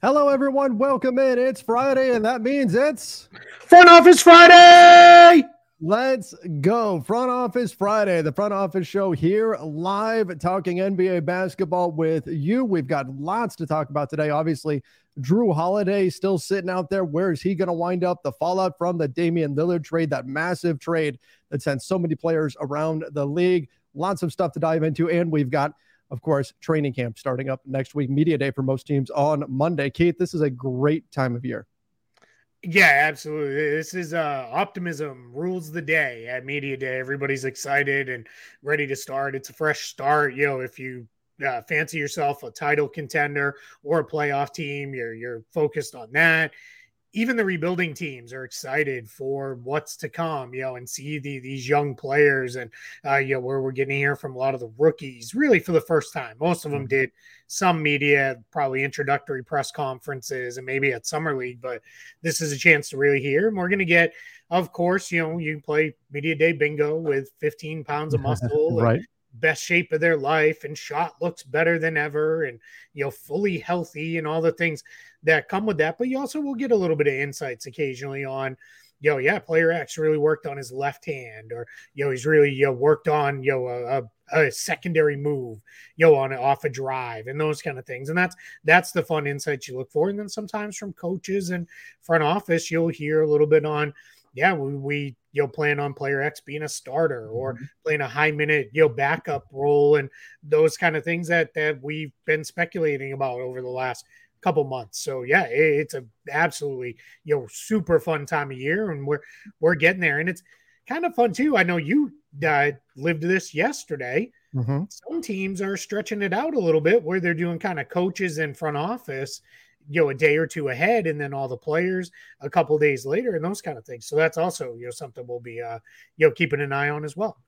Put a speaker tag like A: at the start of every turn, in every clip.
A: Hello, everyone. Welcome in. It's Friday, and that means it's
B: Front Office Friday.
A: Let's go. Front Office Friday, the Front Office Show here live talking NBA basketball with you. We've got lots to talk about today. Obviously, Jrue Holiday still sitting out there. Where is he going to wind up? The fallout from the Damian Lillard trade, that massive trade that sent so many players around the league. Lots of stuff to dive into. And we've got of course, training camp starting up next week, media day for most teams on Monday. Keith, this is a great time of year.
B: Yeah, absolutely. This is uh optimism rules the day at media day. Everybody's excited and ready to start. It's a fresh start. You know, if you uh, fancy yourself a title contender or a playoff team, you're you're focused on that even the rebuilding teams are excited for what's to come, you know, and see the, these young players and, uh, you know, where we're getting here from a lot of the rookies really for the first time. Most of them mm-hmm. did some media, probably introductory press conferences and maybe at Summer League, but this is a chance to really hear. And we're going to get, of course, you know, you can play media day bingo with 15 pounds of muscle.
A: right.
B: Best shape of their life and shot looks better than ever and, you know, fully healthy and all the things that come with that. But you also will get a little bit of insights occasionally on, yo, yeah, player X really worked on his left hand, or yo, know, he's really you know, worked on yo know a, a, a secondary move, yo know, on off a drive and those kind of things. And that's that's the fun insights you look for. And then sometimes from coaches and front office, you'll hear a little bit on, yeah, we, we you know plan on player X being a starter or mm-hmm. playing a high minute you know backup role and those kind of things that that we've been speculating about over the last couple months. So yeah, it, it's a absolutely you know super fun time of year, and we're we're getting there, and it's kind of fun too. I know you uh, lived this yesterday. Mm-hmm. Some teams are stretching it out a little bit, where they're doing kind of coaches in front office, you know, a day or two ahead, and then all the players a couple days later, and those kind of things. So that's also you know something we'll be uh, you know keeping an eye on as well.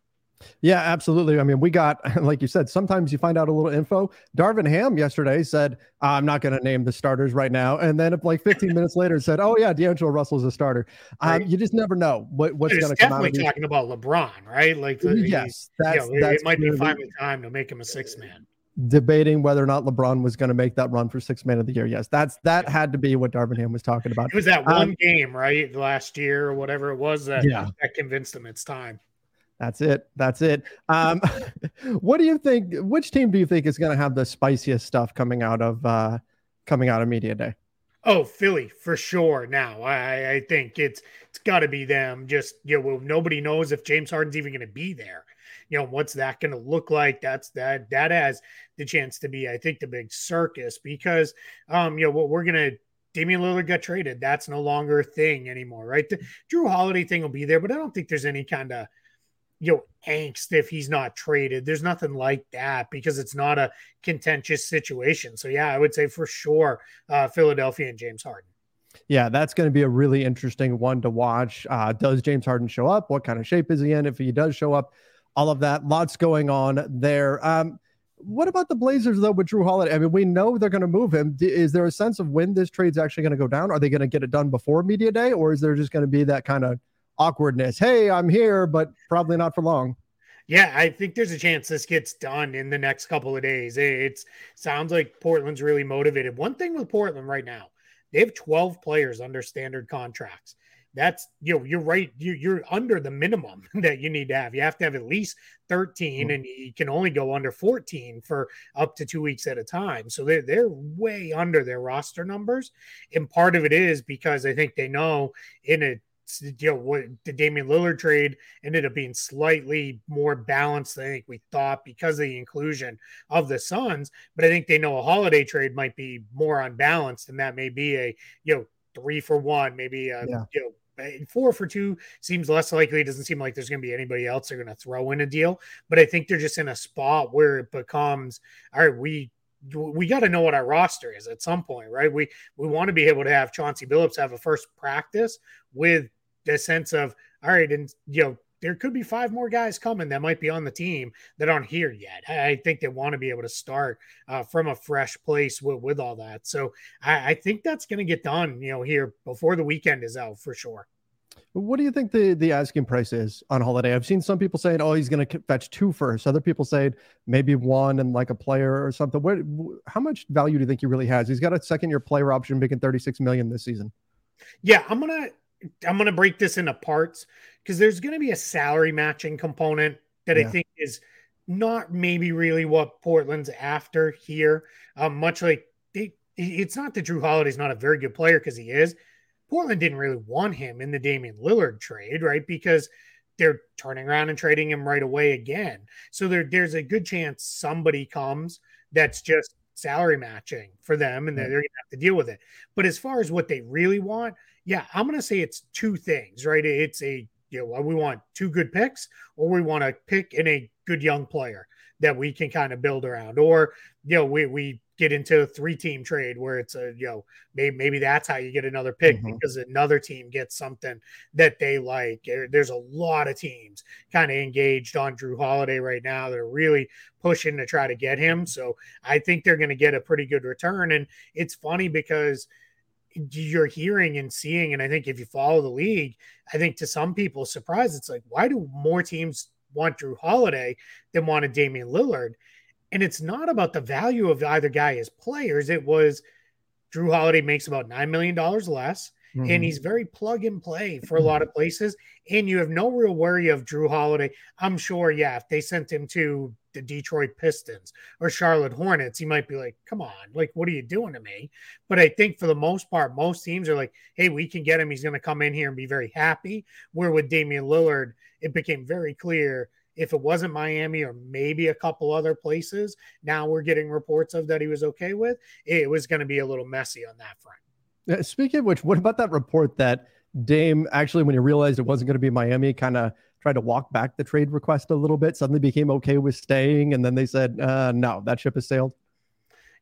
A: Yeah, absolutely. I mean, we got, like you said, sometimes you find out a little info. Darvin Ham yesterday said, I'm not going to name the starters right now. And then, like 15 minutes later, said, Oh, yeah, D'Angelo Russell's a starter. Um, right. Um, you just never know what, what's going to come out.
B: Definitely talking about LeBron, right? Like, the,
A: yes,
B: that's, you know, that's it might be finally time to make him a six man.
A: Debating whether or not LeBron was going to make that run for six man of the year. Yes, that's that had to be what Darvin Ham was talking about.
B: It was that one um, game, right? Last year or whatever it was that,
A: yeah.
B: that convinced him it's time.
A: That's it. That's it. Um, what do you think? Which team do you think is going to have the spiciest stuff coming out of uh, coming out of media day?
B: Oh, Philly for sure. Now I, I think it's it's got to be them. Just you know, well, nobody knows if James Harden's even going to be there. You know, what's that going to look like? That's that that has the chance to be, I think, the big circus because um, you know, what we're gonna Damian Lillard got traded. That's no longer a thing anymore, right? The Jrue Holiday thing will be there, but I don't think there's any kind of you know angst if he's not traded. There's nothing like that because it's not a contentious situation. So yeah, I would say for sure uh, Philadelphia and James Harden.
A: Yeah, that's going to be a really interesting one to watch. Uh, does James Harden show up? What kind of shape is he in? If he does show up, all of that, lots going on there. Um, what about the Blazers though with Jrue Holiday? I mean, we know they're going to move him. Is there a sense of when this trade's actually going to go down? Are they going to get it done before media day, or is there just going to be that kind of awkwardness. Hey, I'm here, but probably not for long.
B: Yeah, I think there's a chance this gets done in the next couple of days. It sounds like Portland's really motivated. One thing with Portland right now, they have 12 players under standard contracts. That's you know, you're right. You, you're under the minimum that you need to have. You have to have at least 13, mm-hmm. and you can only go under 14 for up to two weeks at a time. So they're they're way under their roster numbers. And part of it is because I think they know in a you know what the Damian Lillard trade ended up being slightly more balanced than I think we thought because of the inclusion of the Suns. But I think they know a holiday trade might be more unbalanced, and that may be a you know three for one, maybe a yeah. you know four for two seems less likely. It doesn't seem like there's going to be anybody else they're going to throw in a deal. But I think they're just in a spot where it becomes all right. We we got to know what our roster is at some point, right? We we want to be able to have Chauncey Billups have a first practice with the sense of all right, and you know there could be five more guys coming that might be on the team that aren't here yet. I, think they want to be able to start uh, from a fresh place with, with all that. So I, I think that's going to get done, you know, here before the weekend is out for sure.
A: What do you think the the asking price is on holiday? I've seen some people saying, "Oh, he's going to fetch two first. Other people saying maybe one and like a player or something. What? How much value do you think he really has? He's got a second year player option, making thirty six million this season.
B: Yeah, I'm gonna I'm going to break this into parts because there's going to be a salary matching component that yeah. I think is not maybe really what Portland's after here. Um, much like they, it's not that Jrue Holiday's not a very good player because he is. Portland didn't really want him in the Damian Lillard trade, right? Because they're turning around and trading him right away again. So there, there's a good chance somebody comes that's just salary matching for them and they're, they're going to have to deal with it. But as far as what they really want, yeah, I'm going to say it's two things, right? It's a, you know, we want two good picks or we want to pick in a good young player that we can kind of build around. Or, you know, we, we get into a three team trade where it's a, you know, maybe, maybe that's how you get another pick mm-hmm. because another team gets something that they like. There's a lot of teams kind of engaged on Jrue Holiday right now. They're really pushing to try to get him. So I think they're going to get a pretty good return. And it's funny because, you're hearing and seeing, and I think if you follow the league, I think to some people, surprise, it's like, why do more teams want Jrue Holiday than wanted Damian Lillard? And it's not about the value of either guy as players. It was Jrue Holiday makes about $9 million less. Mm-hmm. And he's very plug and play for a lot of places. And you have no real worry of Jrue Holiday. I'm sure, yeah, if they sent him to the Detroit Pistons or Charlotte Hornets, he might be like, come on, like, what are you doing to me? But I think for the most part, most teams are like, hey, we can get him. He's going to come in here and be very happy. Where with Damian Lillard, it became very clear if it wasn't Miami or maybe a couple other places, now we're getting reports of that he was okay with, it was going to be a little messy on that front.
A: Uh, speaking of which, what about that report that Dame actually, when he realized it wasn't going to be Miami, kind of tried to walk back the trade request a little bit, suddenly became okay with staying, and then they said, uh, no, that ship has sailed?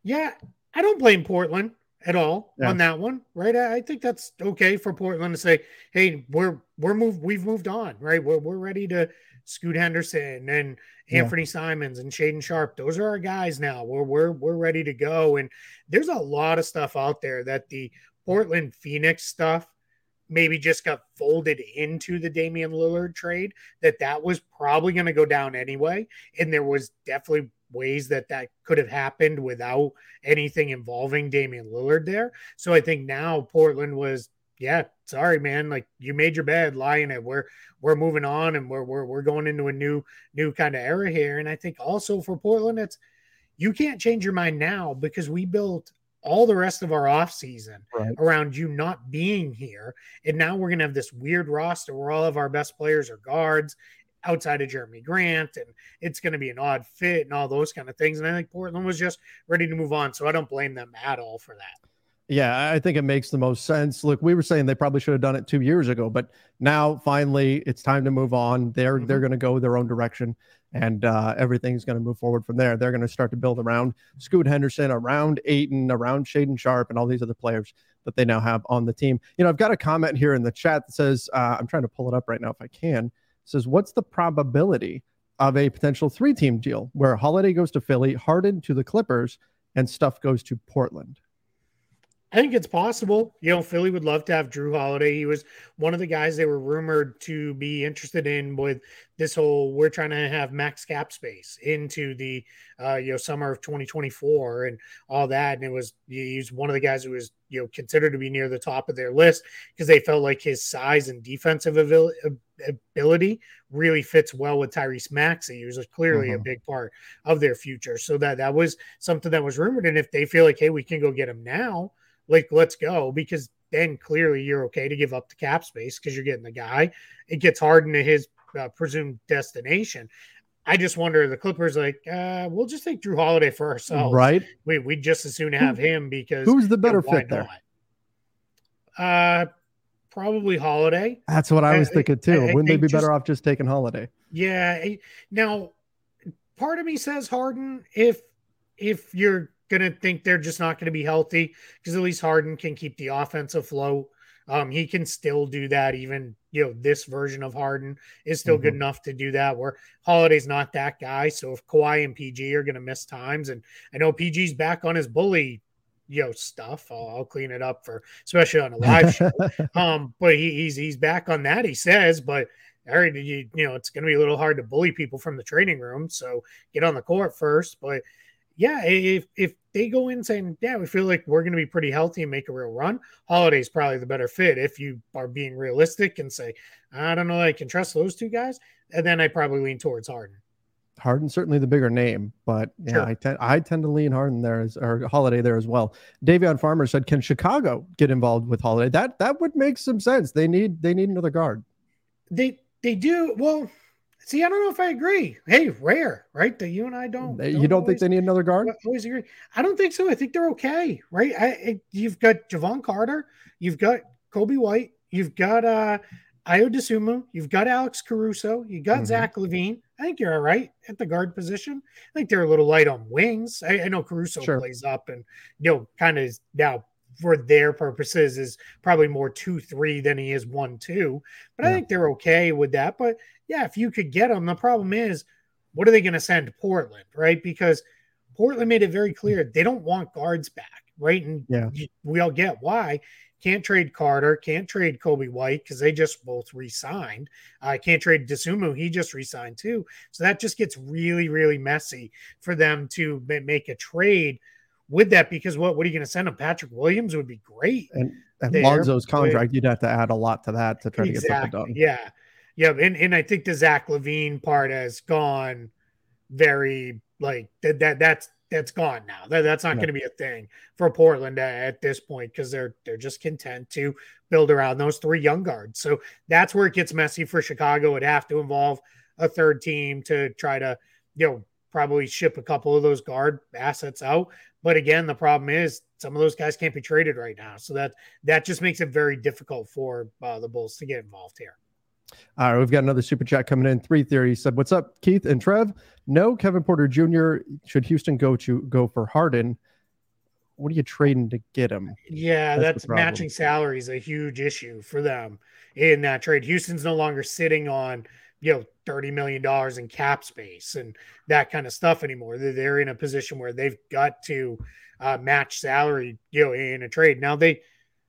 B: Yeah, I don't blame Portland at all yeah. on that one, right? I think that's okay for Portland to say, "Hey, we're we're moved, we've moved on, right? We're we're ready to Scoot Henderson and Anthony yeah. Simons and Shaedon Sharpe. Those are our guys now. We're we're we're ready to go. And there's a lot of stuff out there that the Portland Phoenix stuff maybe just got folded into the Damian Lillard trade. That that was probably going to go down anyway, and there was definitely ways that that could have happened without anything involving Damian Lillard there. So I think now Portland was yeah, sorry, man. Like you made your bed, lying it. We're we're moving on and we're we're we're going into a new new kind of era here. And I think also for Portland, it's you can't change your mind now because we built all the rest of our off season right. around you not being here. And now we're gonna have this weird roster where all of our best players are guards outside of Jerami Grant, and it's going to be an odd fit and all those kind of things. And I think Portland was just ready to move on, so I don't blame them at all for that.
A: Yeah, I think it makes the most sense. Look, we were saying they probably should have done it two years ago, but now finally it's time to move on. They're mm-hmm. they're going to go their own direction, and uh, everything's going to move forward from there. They're going to start to build around Scoot Henderson, around Ayton, around Shaedon Sharpe, and all these other players that they now have on the team. You know, I've got a comment here in the chat that says, uh, I'm trying to pull it up right now if I can. It says, what's the probability of a potential three-team deal where Holiday goes to Philly, Harden to the Clippers, and stuff goes to Portland?
B: I think it's possible. You know, Philly would love to have Jrue Holiday. He was one of the guys they were rumored to be interested in with this whole we're trying to have max cap space into the uh, you know summer of 2024 and all that. And it was he was one of the guys who was you know considered to be near the top of their list because they felt like his size and defensive ability really fits well with Tyrese Maxey, who's clearly mm-hmm. a big part of their future. So that that was something that was rumored. And if they feel like, hey, we can go get him now like let's go because then clearly you're okay to give up the cap space because you're getting the guy. It gets Harden to his uh, presumed destination. I just wonder the Clippers like uh, we'll just take Jrue Holiday for ourselves,
A: right?
B: We we just as soon have him because
A: who's the better you know, fit there?
B: Uh, probably Holiday.
A: That's what I was uh, thinking too. I, I Wouldn't they be just, better off just taking Holiday?
B: Yeah. Now, part of me says Harden if if you're going to think they're just not going to be healthy because at least Harden can keep the offense afloat. Um, he can still do that. Even you know this version of Harden is still mm-hmm. good enough to do that. Where Holiday's not that guy. So if Kawhi and PG are going to miss times, and I know PG's back on his bully you know stuff. I'll, I'll, clean it up for especially on a live show. Um, but he, he's he's back on that. He says, but all right, you you know it's going to be a little hard to bully people from the training room. So get on the court first. But yeah, if if they go in saying, yeah, we feel like we're going to be pretty healthy and make a real run, Holiday's probably the better fit. If you are being realistic and say, I don't know, I can trust those two guys, and then I probably lean towards Harden.
A: Harden certainly the bigger name, but yeah, sure. I tend I tend to lean Harden there as or Holiday there as well. Davion Farmer said, "Can Chicago get involved with Holiday?" That that would make some sense. They need they need another guard.
B: They they do well. See, I don't know if I agree. Hey, rare, right? That you and I don't.
A: You don't, don't think they need another guard?
B: Always agree. I don't think so. I think they're okay, right? I, I, you've got Jevon Carter, you've got Coby White, you've got uh Ayo Dosunmu, you've got Alex Caruso, you got mm-hmm. Zach LaVine. I think you're all right at the guard position. I think they're a little light on wings. I, I know Caruso sure. plays up and you know kind of now for their purposes is probably more two three than he is one two. But yeah. I think they're okay with that. But yeah, if you could get them, the problem is, what are they going to send to Portland, right? Because Portland made it very clear they don't want guards back, right? And
A: yeah,
B: we all get why. Can't trade Carter, can't trade Coby White because they just both re-signed. I uh, can't trade Dosunmu, he just re-signed too. So that just gets really, really messy for them to make a trade with that because what what are you going to send them? Patrick Williams would be great.
A: And, and Lonzo's contract, you'd have to add a lot to that to try exactly, to get something done.
B: Yeah. Yeah, and, and I think the Zach LaVine part has gone very like that, that that's that's gone now. That, that's not going to be a thing for Portland at, at this point because they're they're just content to build around those three young guards. So that's where it gets messy for Chicago. It'd have to involve a third team to try to you know probably ship a couple of those guard assets out. But again, the problem is some of those guys can't be traded right now. So that that just makes it very difficult for uh, the Bulls to get involved here.
A: All right, we've got another super chat coming in. Three theory said, "What's up, Keith and Trev? No, Kevin Porter Jr. Should Houston go to go for Harden? What are you trading to get him?
B: Yeah, that's, that's matching salary is a huge issue for them in that trade. Houston's no longer sitting on you know thirty million dollars in cap space and that kind of stuff anymore. They're, they're in a position where they've got to uh, match salary, you know, in a trade. Now they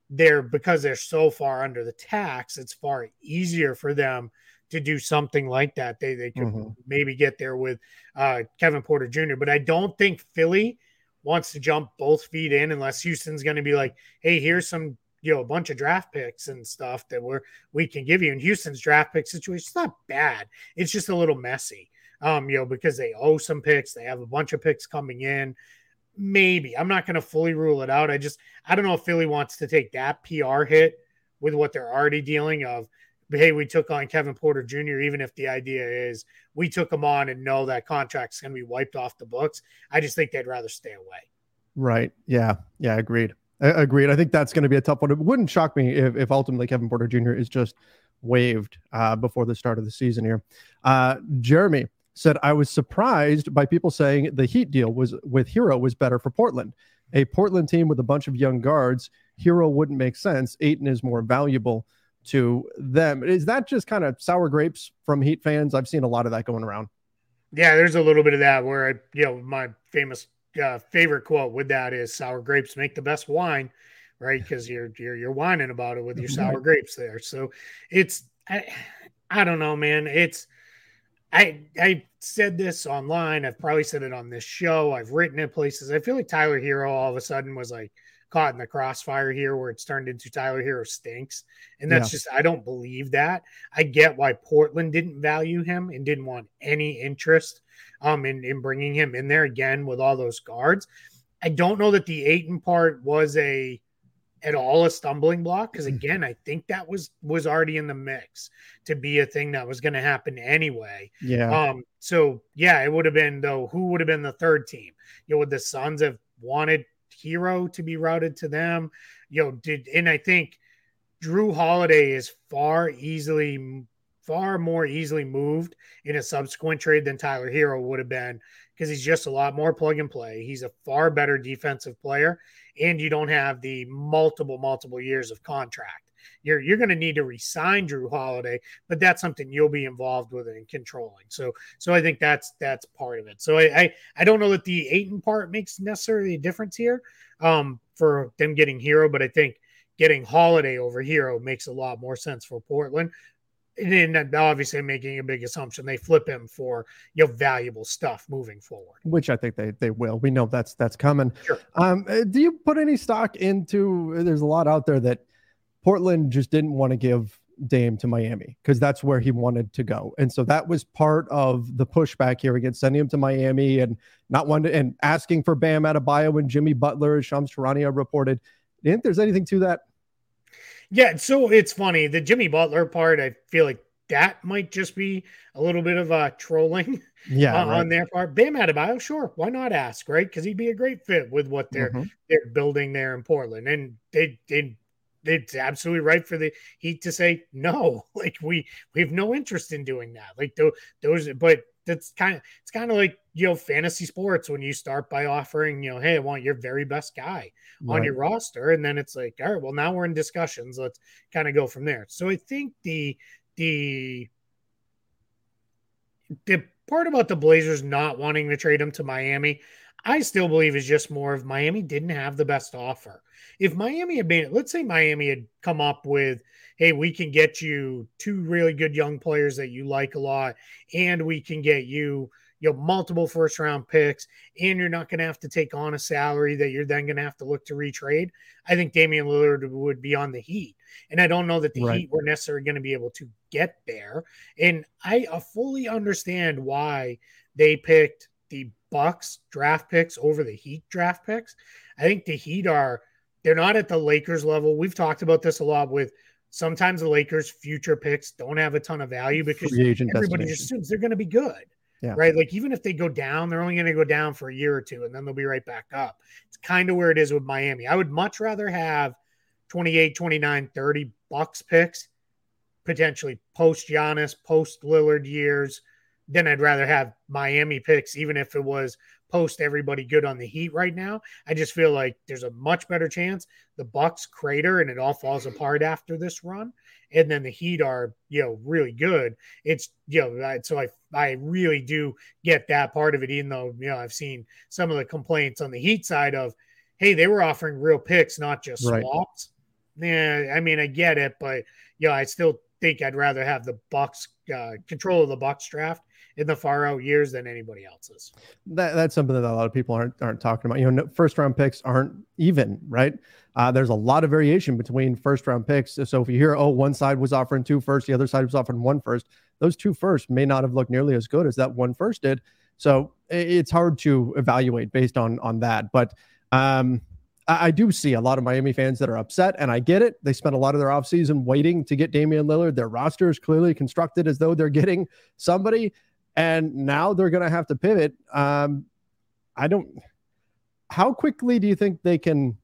B: they're because they're so far under the tax, it's far easier for them to do something like that. They they could mm-hmm. maybe get there with uh, Kevin Porter Jr. But I don't think Philly wants to jump both feet in unless Houston's going to be like, hey, here's some you know a bunch of draft picks and stuff that we're we can give you. And Houston's draft pick situation is not bad. It's just a little messy. Um, you know, because they owe some picks, they have a bunch of picks coming in maybe. I'm not going to fully rule it out. I just I don't know if Philly wants to take that PR hit with what they're already dealing of. Hey, we took on Kevin Porter Jr. Even if the idea is we took him on and know that contract's going to be wiped off the books, I just think they'd rather stay away.
A: Right. Yeah. Yeah. Agreed. agreed. I think that's going to be a tough one. It wouldn't shock me if, if ultimately Kevin Porter Jr. is just waived uh, before the start of the season here. Uh, Jeremy, said I was surprised by people saying the Heat deal was with Herro was better for Portland. A Portland team with a bunch of young guards, Herro wouldn't make sense. Ayton is more valuable to them. Is that just kind of sour grapes from Heat fans? I've seen a lot of that going around.
B: Yeah, there's a little bit of that where I, you know, my famous uh, favorite quote with that is sour grapes make the best wine. right? Because you're you're you're whining about it with your sour grapes there. So it's I, I don't know, man. It's I I said this online. I've probably said it on this show. I've written it places. I feel like Tyler Herro all of a sudden was like caught in the crossfire here where it's turned into Tyler Herro stinks. And that's yeah. just I don't believe that. I get why Portland didn't value him and didn't want any interest um in, in bringing him in there again with all those guards. I don't know that the Ayton part was a at all a stumbling block? Because mm. again i think that was was already in the mix to be a thing that was going to happen anyway.
A: Yeah.
B: Um so yeah it would have been though who would have been the third team? You know would the suns have wanted herro to be routed to them? You know did and i think Jrue holiday is far easily far more easily moved in a subsequent trade than tyler herro would have been because he's just a lot more plug and play. He's a far better defensive player and you don't have the multiple, multiple years of contract. You're you're going to need to resign Jrue Holiday, but that's something you'll be involved with and controlling. So so I think that's that's part of it. So I I, I don't know that the Ayton part makes necessarily a difference here um, for them getting Herro, but I think getting Holiday over Herro makes a lot more sense for Portland and obviously making a big assumption. They flip him for you know valuable stuff moving forward.
A: Which i think they they will. We know that's that's coming.
B: Sure.
A: um uh, do you put any stock into there's a lot out there that portland just didn't want to give dame to miami because that's where he wanted to go. And so that was part of the pushback here against sending him to miami and not wanting and asking for bam Adebayo and jimmy butler as shams charania reported. Do you think there's anything to that
B: yeah, so it's funny. The Jimmy Butler part, I feel like that might just be a little bit of uh, trolling
A: yeah,
B: uh, right. on their part. Bam Adebayo, sure, why not ask, right? Because he'd be a great fit with what they're mm-hmm. they're building there in Portland, and they they it's absolutely right for the Heat to say no. Like we we have no interest in doing that. Like those, but that's kind of it's kind of like you know fantasy sports when you start by offering you know hey I want your very best guy right. on your roster and then it's like all right well now we're in discussions let's kind of go from there. So I think the the the part about the Blazers not wanting to trade him to Miami, I still believe is just more of Miami didn't have the best offer. If Miami had been, let's say Miami had come up with hey, we can get you two really good young players that you like a lot, and we can get you you know multiple first round picks and you're not going to have to take on a salary that you're then going to have to look to retrade i think damian lillard would be on the heat. And i don't know that the right. heat were necessarily going to be able to get there. And i fully understand why they picked the bucks draft picks over the heat draft picks. I think the heat are they're not at the lakers level we've talked about this a lot with Sometimes the Lakers' future picks don't have a ton of value because everybody just assumes they're going to be good.
A: Yeah.
B: Right. Like even if they go down, they're only going to go down for a year or two and then they'll be right back up. It's kind of where it is with Miami. I would much rather have 28, 29, 30 Bucks picks, potentially post Giannis, post Lillard years, than I'd rather have Miami picks, even if it was post everybody good on the Heat right now. I just feel like there's a much better chance the Bucks crater and it all falls apart after this run, and then the Heat are you know really good. It's you know so I I really do get that part of it, even though you know I've seen some of the complaints on the Heat side of hey they were offering real picks, not just right. swaps. Yeah, I mean I get it, but yeah, I still think I'd rather have the Bucks uh, control of the Bucks draft in the far out years than anybody else's.
A: That, that's something that a lot of people aren't aren't talking about. You know, first round picks aren't even, right? Uh, there's a lot of variation between first round picks. So if you hear, oh, one side was offering two first, the other side was offering one first, those two first may not have looked nearly as good as that one first did. So it's hard to evaluate based on on that. But um, I, do see a lot of Miami fans that are upset, and I get it. They spent a lot of their offseason waiting to get Damian Lillard. Their roster is clearly constructed as though they're getting somebody and now they're going to have to pivot. Um, I don't. How quickly do you think they can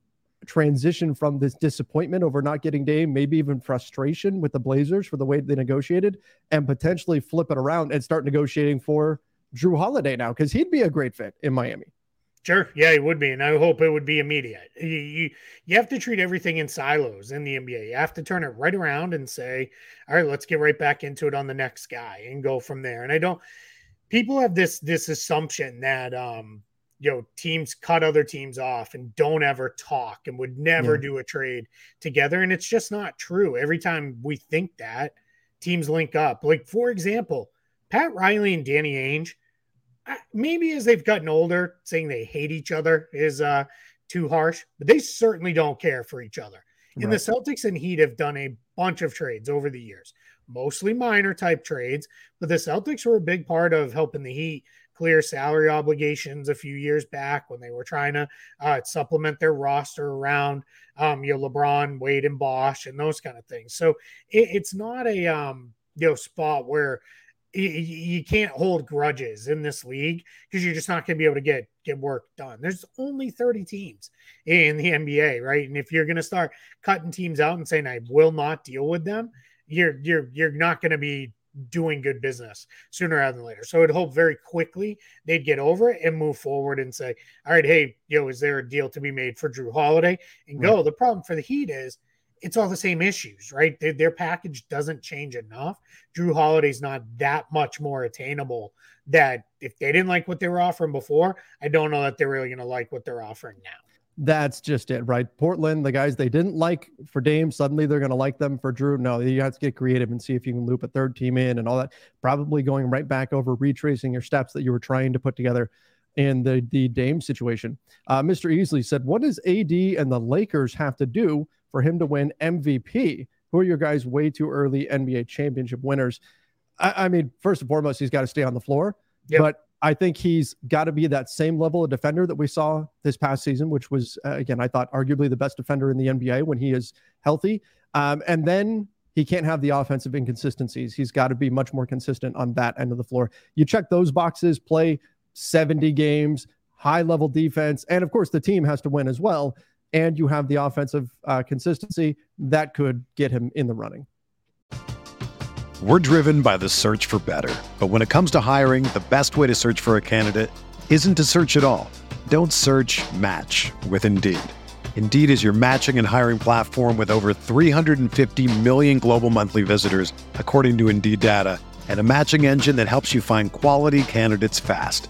A: transition from this disappointment over not getting Dame, maybe even frustration with the Blazers for the way they negotiated, and potentially flip it around and start negotiating for Jrue Holiday now because he'd be a great fit in Miami.
B: Sure, yeah, it would be, and I hope it would be immediate. You, you, you have to treat everything in silos in the NBA. You have to turn it right around and say, "All right, let's get right back into it on the next guy and go from there." And I don't. People have this this assumption that um you know teams cut other teams off and don't ever talk and would never yeah. do a trade together and it's just not true every time we think that teams link up like for example pat riley and danny ainge maybe as they've gotten older saying they hate each other is uh too harsh but they certainly don't care for each other and right. the celtics and heat have done a bunch of trades over the years mostly minor type trades but the celtics were a big part of helping the heat clear salary obligations a few years back when they were trying to uh, supplement their roster around um, you know LeBron, Wade, and Bosh, and those kind of things. So it, it's not a um, you know spot where you, can't hold grudges in this league because you're just not going to be able to get get work done. There's only 30 teams in the NBA, right? And if you're going to start cutting teams out and saying I will not deal with them, you're you're you're not going to be doing good business sooner rather than later. So I'd hope very quickly they'd get over it and move forward and say, all right, hey, yo, is there a deal to be made for Jrue Holiday and go? Right. The problem for the Heat is it's all the same issues, right? Their, their package doesn't change enough. Jrue Holiday's not that much more attainable that if they didn't like what they were offering before, I don't know that they're really going to like what they're offering now.
A: That's just it, right? Portland, the guys they didn't like for Dame, suddenly they're going to like them for Jrue. No, you have to get creative and see if you can loop a third team in and all that. Probably going right back over retracing your steps that you were trying to put together in the the Dame situation. Uh, Mr. Easley said, "What does AD and the Lakers have to do for him to win MVP? Who are your guys way too early NBA championship winners?" I, I mean, first and foremost, he's got to stay on the floor. Yep. But I think he's got to be that same level of defender that we saw this past season, which was, uh, again, I thought arguably the best defender in the NBA when he is healthy. Um, and then he can't have the offensive inconsistencies. He's got to be much more consistent on that end of the floor. You check those boxes, play 70 games, high level defense, and of course, the team has to win as well. And you have the offensive uh, consistency that could get him in the running.
C: We're driven by the search for better. But when it comes to hiring, the best way to search for a candidate isn't to search at all. Don't search match with Indeed. Indeed is your matching and hiring platform with over 350 million global monthly visitors, according to Indeed data, and a matching engine that helps you find quality candidates fast.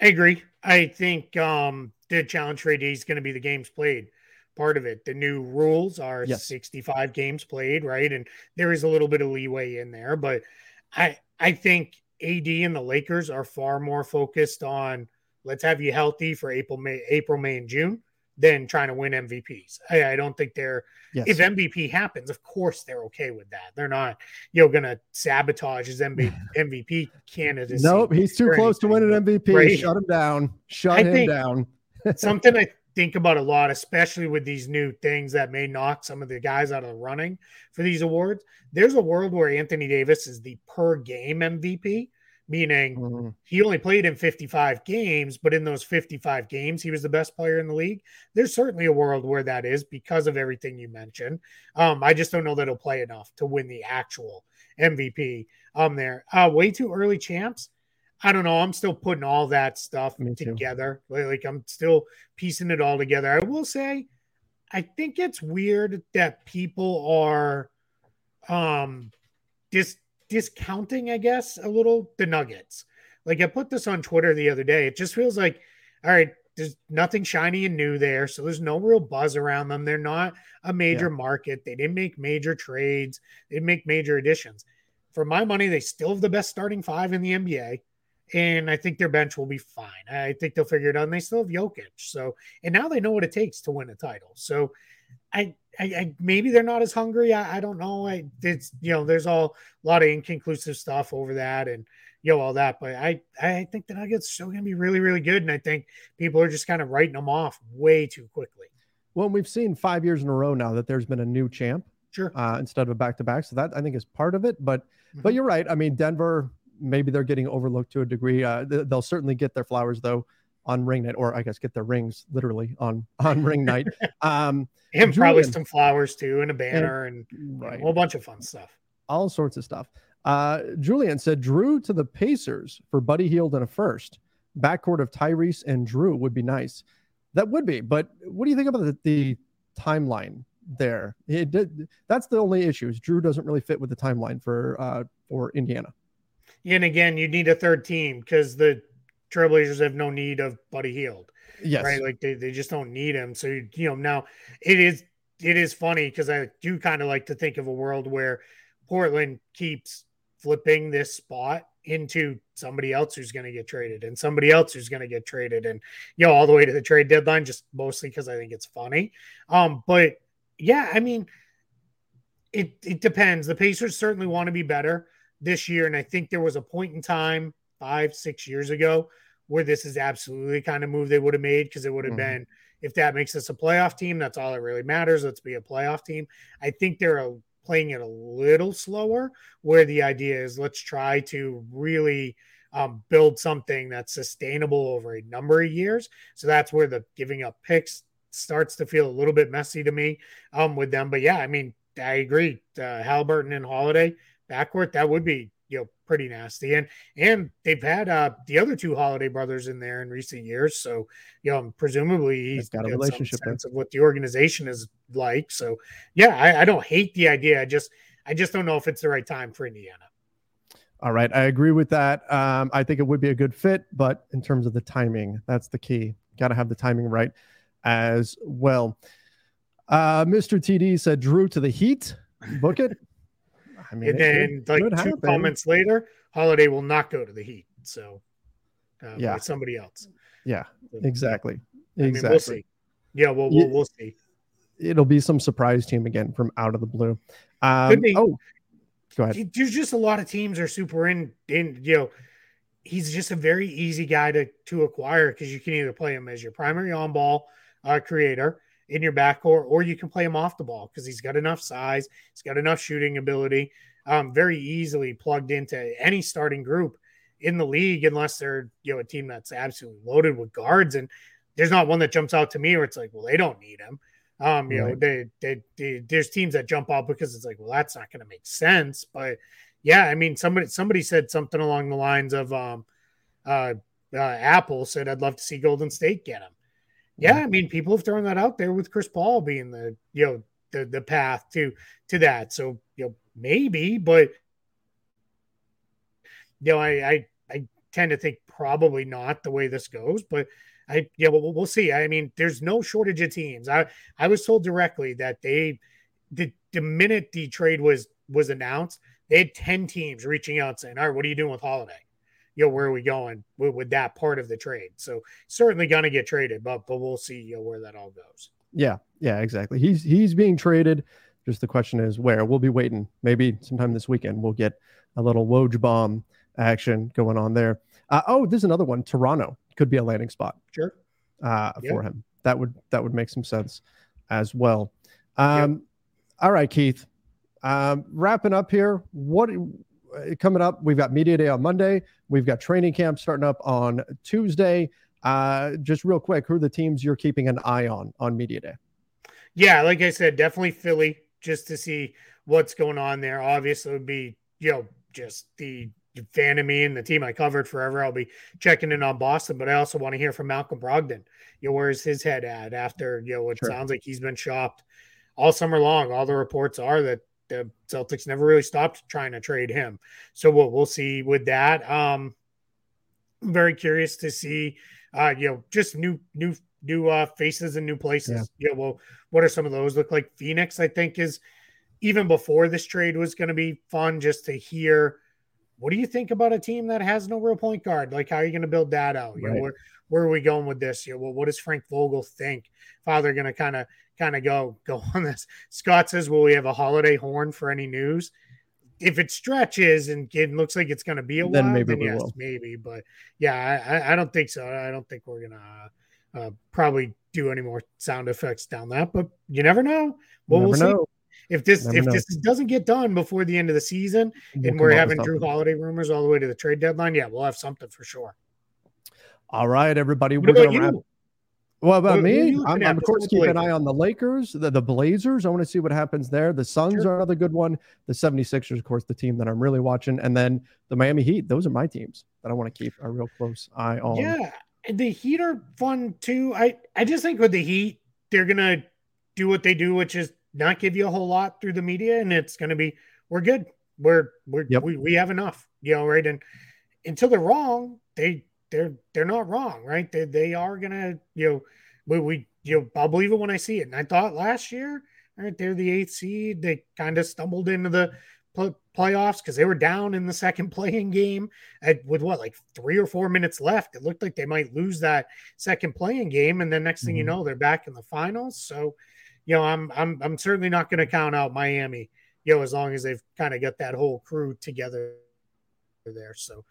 B: I agree. I think um, the challenge for AD is going to be the games played part of it. The new rules are yes. 65 games played, right? And there is a little bit of leeway in there, but I I think AD and the Lakers are far more focused on let's have you healthy for April, May, April, May, and June than trying to win MVPs. I, I don't think they're yes. if MVP happens, of course they're okay with that. They're not, you know, gonna sabotage his MVP, MVP candidacy.
A: Nope, he's too close anything, to win an MVP. Right? Shut him down. Shut I him down.
B: something I think about a lot, especially with these new things that may knock some of the guys out of the running for these awards. There's a world where Anthony Davis is the per game MVP, meaning mm-hmm. he only played in 55 games, but in those 55 games, he was the best player in the league. There's certainly a world where that is because of everything you mentioned. Um, I just don't know that he'll play enough to win the actual MVP um there. Uh, way too early champs. I don't know. I'm still putting all that stuff together. Like I'm still piecing it all together. I will say, I think it's weird that people are um dis discounting, I guess, a little the Nuggets. Like I put this on Twitter the other day. It just feels like, all right, there's nothing shiny and new there. So there's no real buzz around them. They're not a major yeah. market. They didn't make major trades. They didn't make major additions. For my money, they still have the best starting five in the NBA and I think their bench will be fine. I think they'll figure it out. And they still have Jokic, so and now they know what it takes to win a title. So, I, I, I maybe they're not as hungry. I, I don't know. I it's you know there's all a lot of inconclusive stuff over that and you know all that, but I I think the Nuggets still going to be really really good, and I think people are just kind of writing them off way too quickly.
A: Well, we've seen five years in a row now that there's been a new champ,
B: sure,
A: uh, instead of a back to back. So that I think is part of it. But mm-hmm. but you're right. I mean, Denver maybe they're getting overlooked to a degree. Uh, they'll certainly get their flowers though on ring night, or I guess get their rings literally on on ring night. Um,
B: and probably some flowers too, and a banner, and, and right. a whole bunch of fun stuff.
A: All sorts of stuff. Uh, Julian said Jrue to the Pacers for Buddy Hield in a first. Backcourt of Tyrese and Jrue would be nice. That would be, but what do you think about the, the timeline there? It did, that's the only issue. Is Jrue doesn't really fit with the timeline for uh, for Indiana.
B: And again, you need a third team because the Trailblazers have no need of Buddy Hield.
A: Yes.
B: Right. Like they, they just don't need him. So, you know, now it is it is funny because I do kind of like to think of a world where Portland keeps flipping this spot into somebody else who's going to get traded and somebody else who's going to get traded and you know all the way to the trade deadline just mostly because I think it's funny. Um but yeah, I mean it it depends. The Pacers certainly want to be better this year. And I think there was a point in time five, six years ago where this is absolutely the kind of move they would have made because it would have mm-hmm. been if that makes us a playoff team, that's all that really matters. Let's be a playoff team. I think they're a, playing it a little slower, where the idea is let's try to really um, build something that's sustainable over a number of years. So that's where the giving up picks starts to feel a little bit messy to me um, with them. But yeah, I mean, I agree. Uh, Halliburton and Holiday, backcourt, that would be pretty nasty. And and they've had uh the other two Holiday brothers in there in recent years, so you know presumably he's got a relationship sense of what the organization is like. So yeah, I, I don't hate the idea. I just I just don't know if it's the right time for Indiana.
A: All right, I agree with that. Um, I think it would be a good fit, but in terms of the timing, that's the key. Got to have the timing right as well. Uh, Mr. TD said Jrue to the Heat. Book it.
B: I mean, and then like two happen. comments later, Holiday will not go to the Heat. So, uh, yeah, somebody else.
A: Yeah, exactly. I mean, exactly.
B: we'll see. Yeah, we'll, we'll, we'll see.
A: It'll be some surprise team again from out of the blue. Um, oh, go ahead.
B: There's just a lot of teams are super in. In you know, he's just a very easy guy to to acquire because you can either play him as your primary on ball uh, creator in your backcourt, or you can play him off the ball because he's got enough size, he's got enough shooting ability, um, very easily plugged into any starting group in the league, unless they're you know a team that's absolutely loaded with guards. And there's not one that jumps out to me where it's like, well, they don't need him. Um, you right. know, they, they, they, there's teams that jump out because it's like, well, that's not going to make sense. But yeah, I mean, somebody somebody said something along the lines of, um, uh, uh, Apple said, I'd love to see Golden State get him. Yeah, I mean, people have thrown that out there with Chris Paul being the you know the the path to to that. So you know maybe, but you know I I, I tend to think probably not the way this goes, but. I yeah, well, we'll see. I mean, there's no shortage of teams. I I was told directly that they the the minute the trade was was announced, they had ten teams reaching out saying, "All right, what are you doing with Holiday?" You know, where are we going with, with that part of the trade? So certainly going to get traded, but but we'll see you know, where that all goes.
A: Yeah, yeah, exactly. He's he's being traded. Just the question is where. We'll be waiting. Maybe sometime this weekend we'll get a little Woj bomb action going on there. Uh, oh, there's another one. Toronto could be a landing spot.
B: Sure.
A: Uh, yeah. For him. that would that would make some sense as well. Um, yep. All right, Keith. Um, wrapping up here. What coming up? We've got media day on Monday. We've got training camp starting up on Tuesday. Uh, just real quick, who are the teams you're keeping an eye on on media day?
B: Yeah, like I said, definitely Philly, just to see what's going on there. Obviously, would be you know just the fan of me and the team I covered forever. I'll be checking in on Boston, but I also want to hear from Malcolm Brogdon. You know, where's his head at after you know it sure. sounds like he's been shopped all summer long. All the reports are that the Celtics never really stopped trying to trade him. So we'll we'll see with that. Um, I'm very curious to see, uh, you know, just new new new uh, faces and new places. Yeah. yeah. Well, what are some of those look like? Phoenix, I think, is even before this trade was going to be fun just to hear. What do you think about a team that has no real point guard? Like, how are you going to build that out? You right. know, where where are we going with this? You know, well, what does Frank Vogel think? How they're going to kind of kind of go go on this. Scott says, "Will we have a holiday horn for any news?" If it stretches and it looks like it's going to be a then while, maybe then yes, will. maybe. But yeah, I, I, don't think so. I don't think we're gonna uh, probably do any more sound effects down that. But you never know. Well, never we'll know. see if this never if this doesn't get done before the end of the season, we'll and we're having Jrue Holiday rumors all the way to the trade deadline, yeah, we'll have something for sure.
A: All right, everybody. What we're gonna wrap. Well, about me, I'm, I'm of course keeping an eye on the Lakers, the, the Blazers. I want to see what happens there. The Suns sure. are another good one. The 76ers, of course, the team that I'm really watching. And then the Miami Heat. Those are my teams that I want to keep a real close eye on.
B: Yeah. The Heat are fun too. I, I just think with the Heat, they're going to do what they do, which is not give you a whole lot through the media. And it's going to be, we're good. We're, we're, yep. we, we have enough, you know, right. And until they're wrong, they, they're they're not wrong, right? They they are gonna you know we, we you know I'll believe it when I see it. And I thought last year, right, they're the eighth seed. They kind of stumbled into the playoffs because they were down in the second playing game at, with what like three or four minutes left. It looked like they might lose that second playing game, and then next thing mm-hmm. you know, they're back in the finals. So, you know, I'm I'm I'm certainly not going to count out Miami. You know, as long as they've kind of got that whole crew together there. So,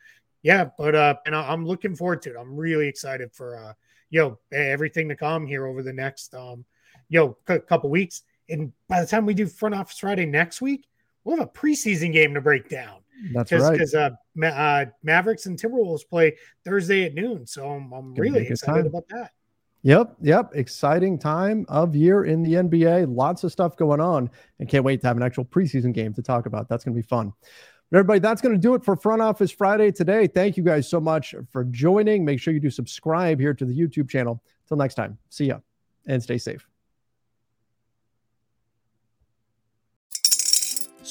B: yeah, but uh, and I'm looking forward to it. I'm really excited for uh, know, everything to come here over the next um, you know, c- couple weeks. And by the time we do front office Friday next week, we'll have a preseason game to break down.
A: That's Cause, right.
B: Because uh, Ma- uh, Mavericks and Timberwolves play Thursday at noon, so I'm, I'm really excited time. about that.
A: Yep, yep. Exciting time of year in the NBA. Lots of stuff going on, and can't wait to have an actual preseason game to talk about. That's going to be fun. But everybody, that's going to do it for Front Office Friday today. Thank you guys so much for joining. Make sure you do subscribe here to the YouTube channel. Till next time, see ya and stay safe.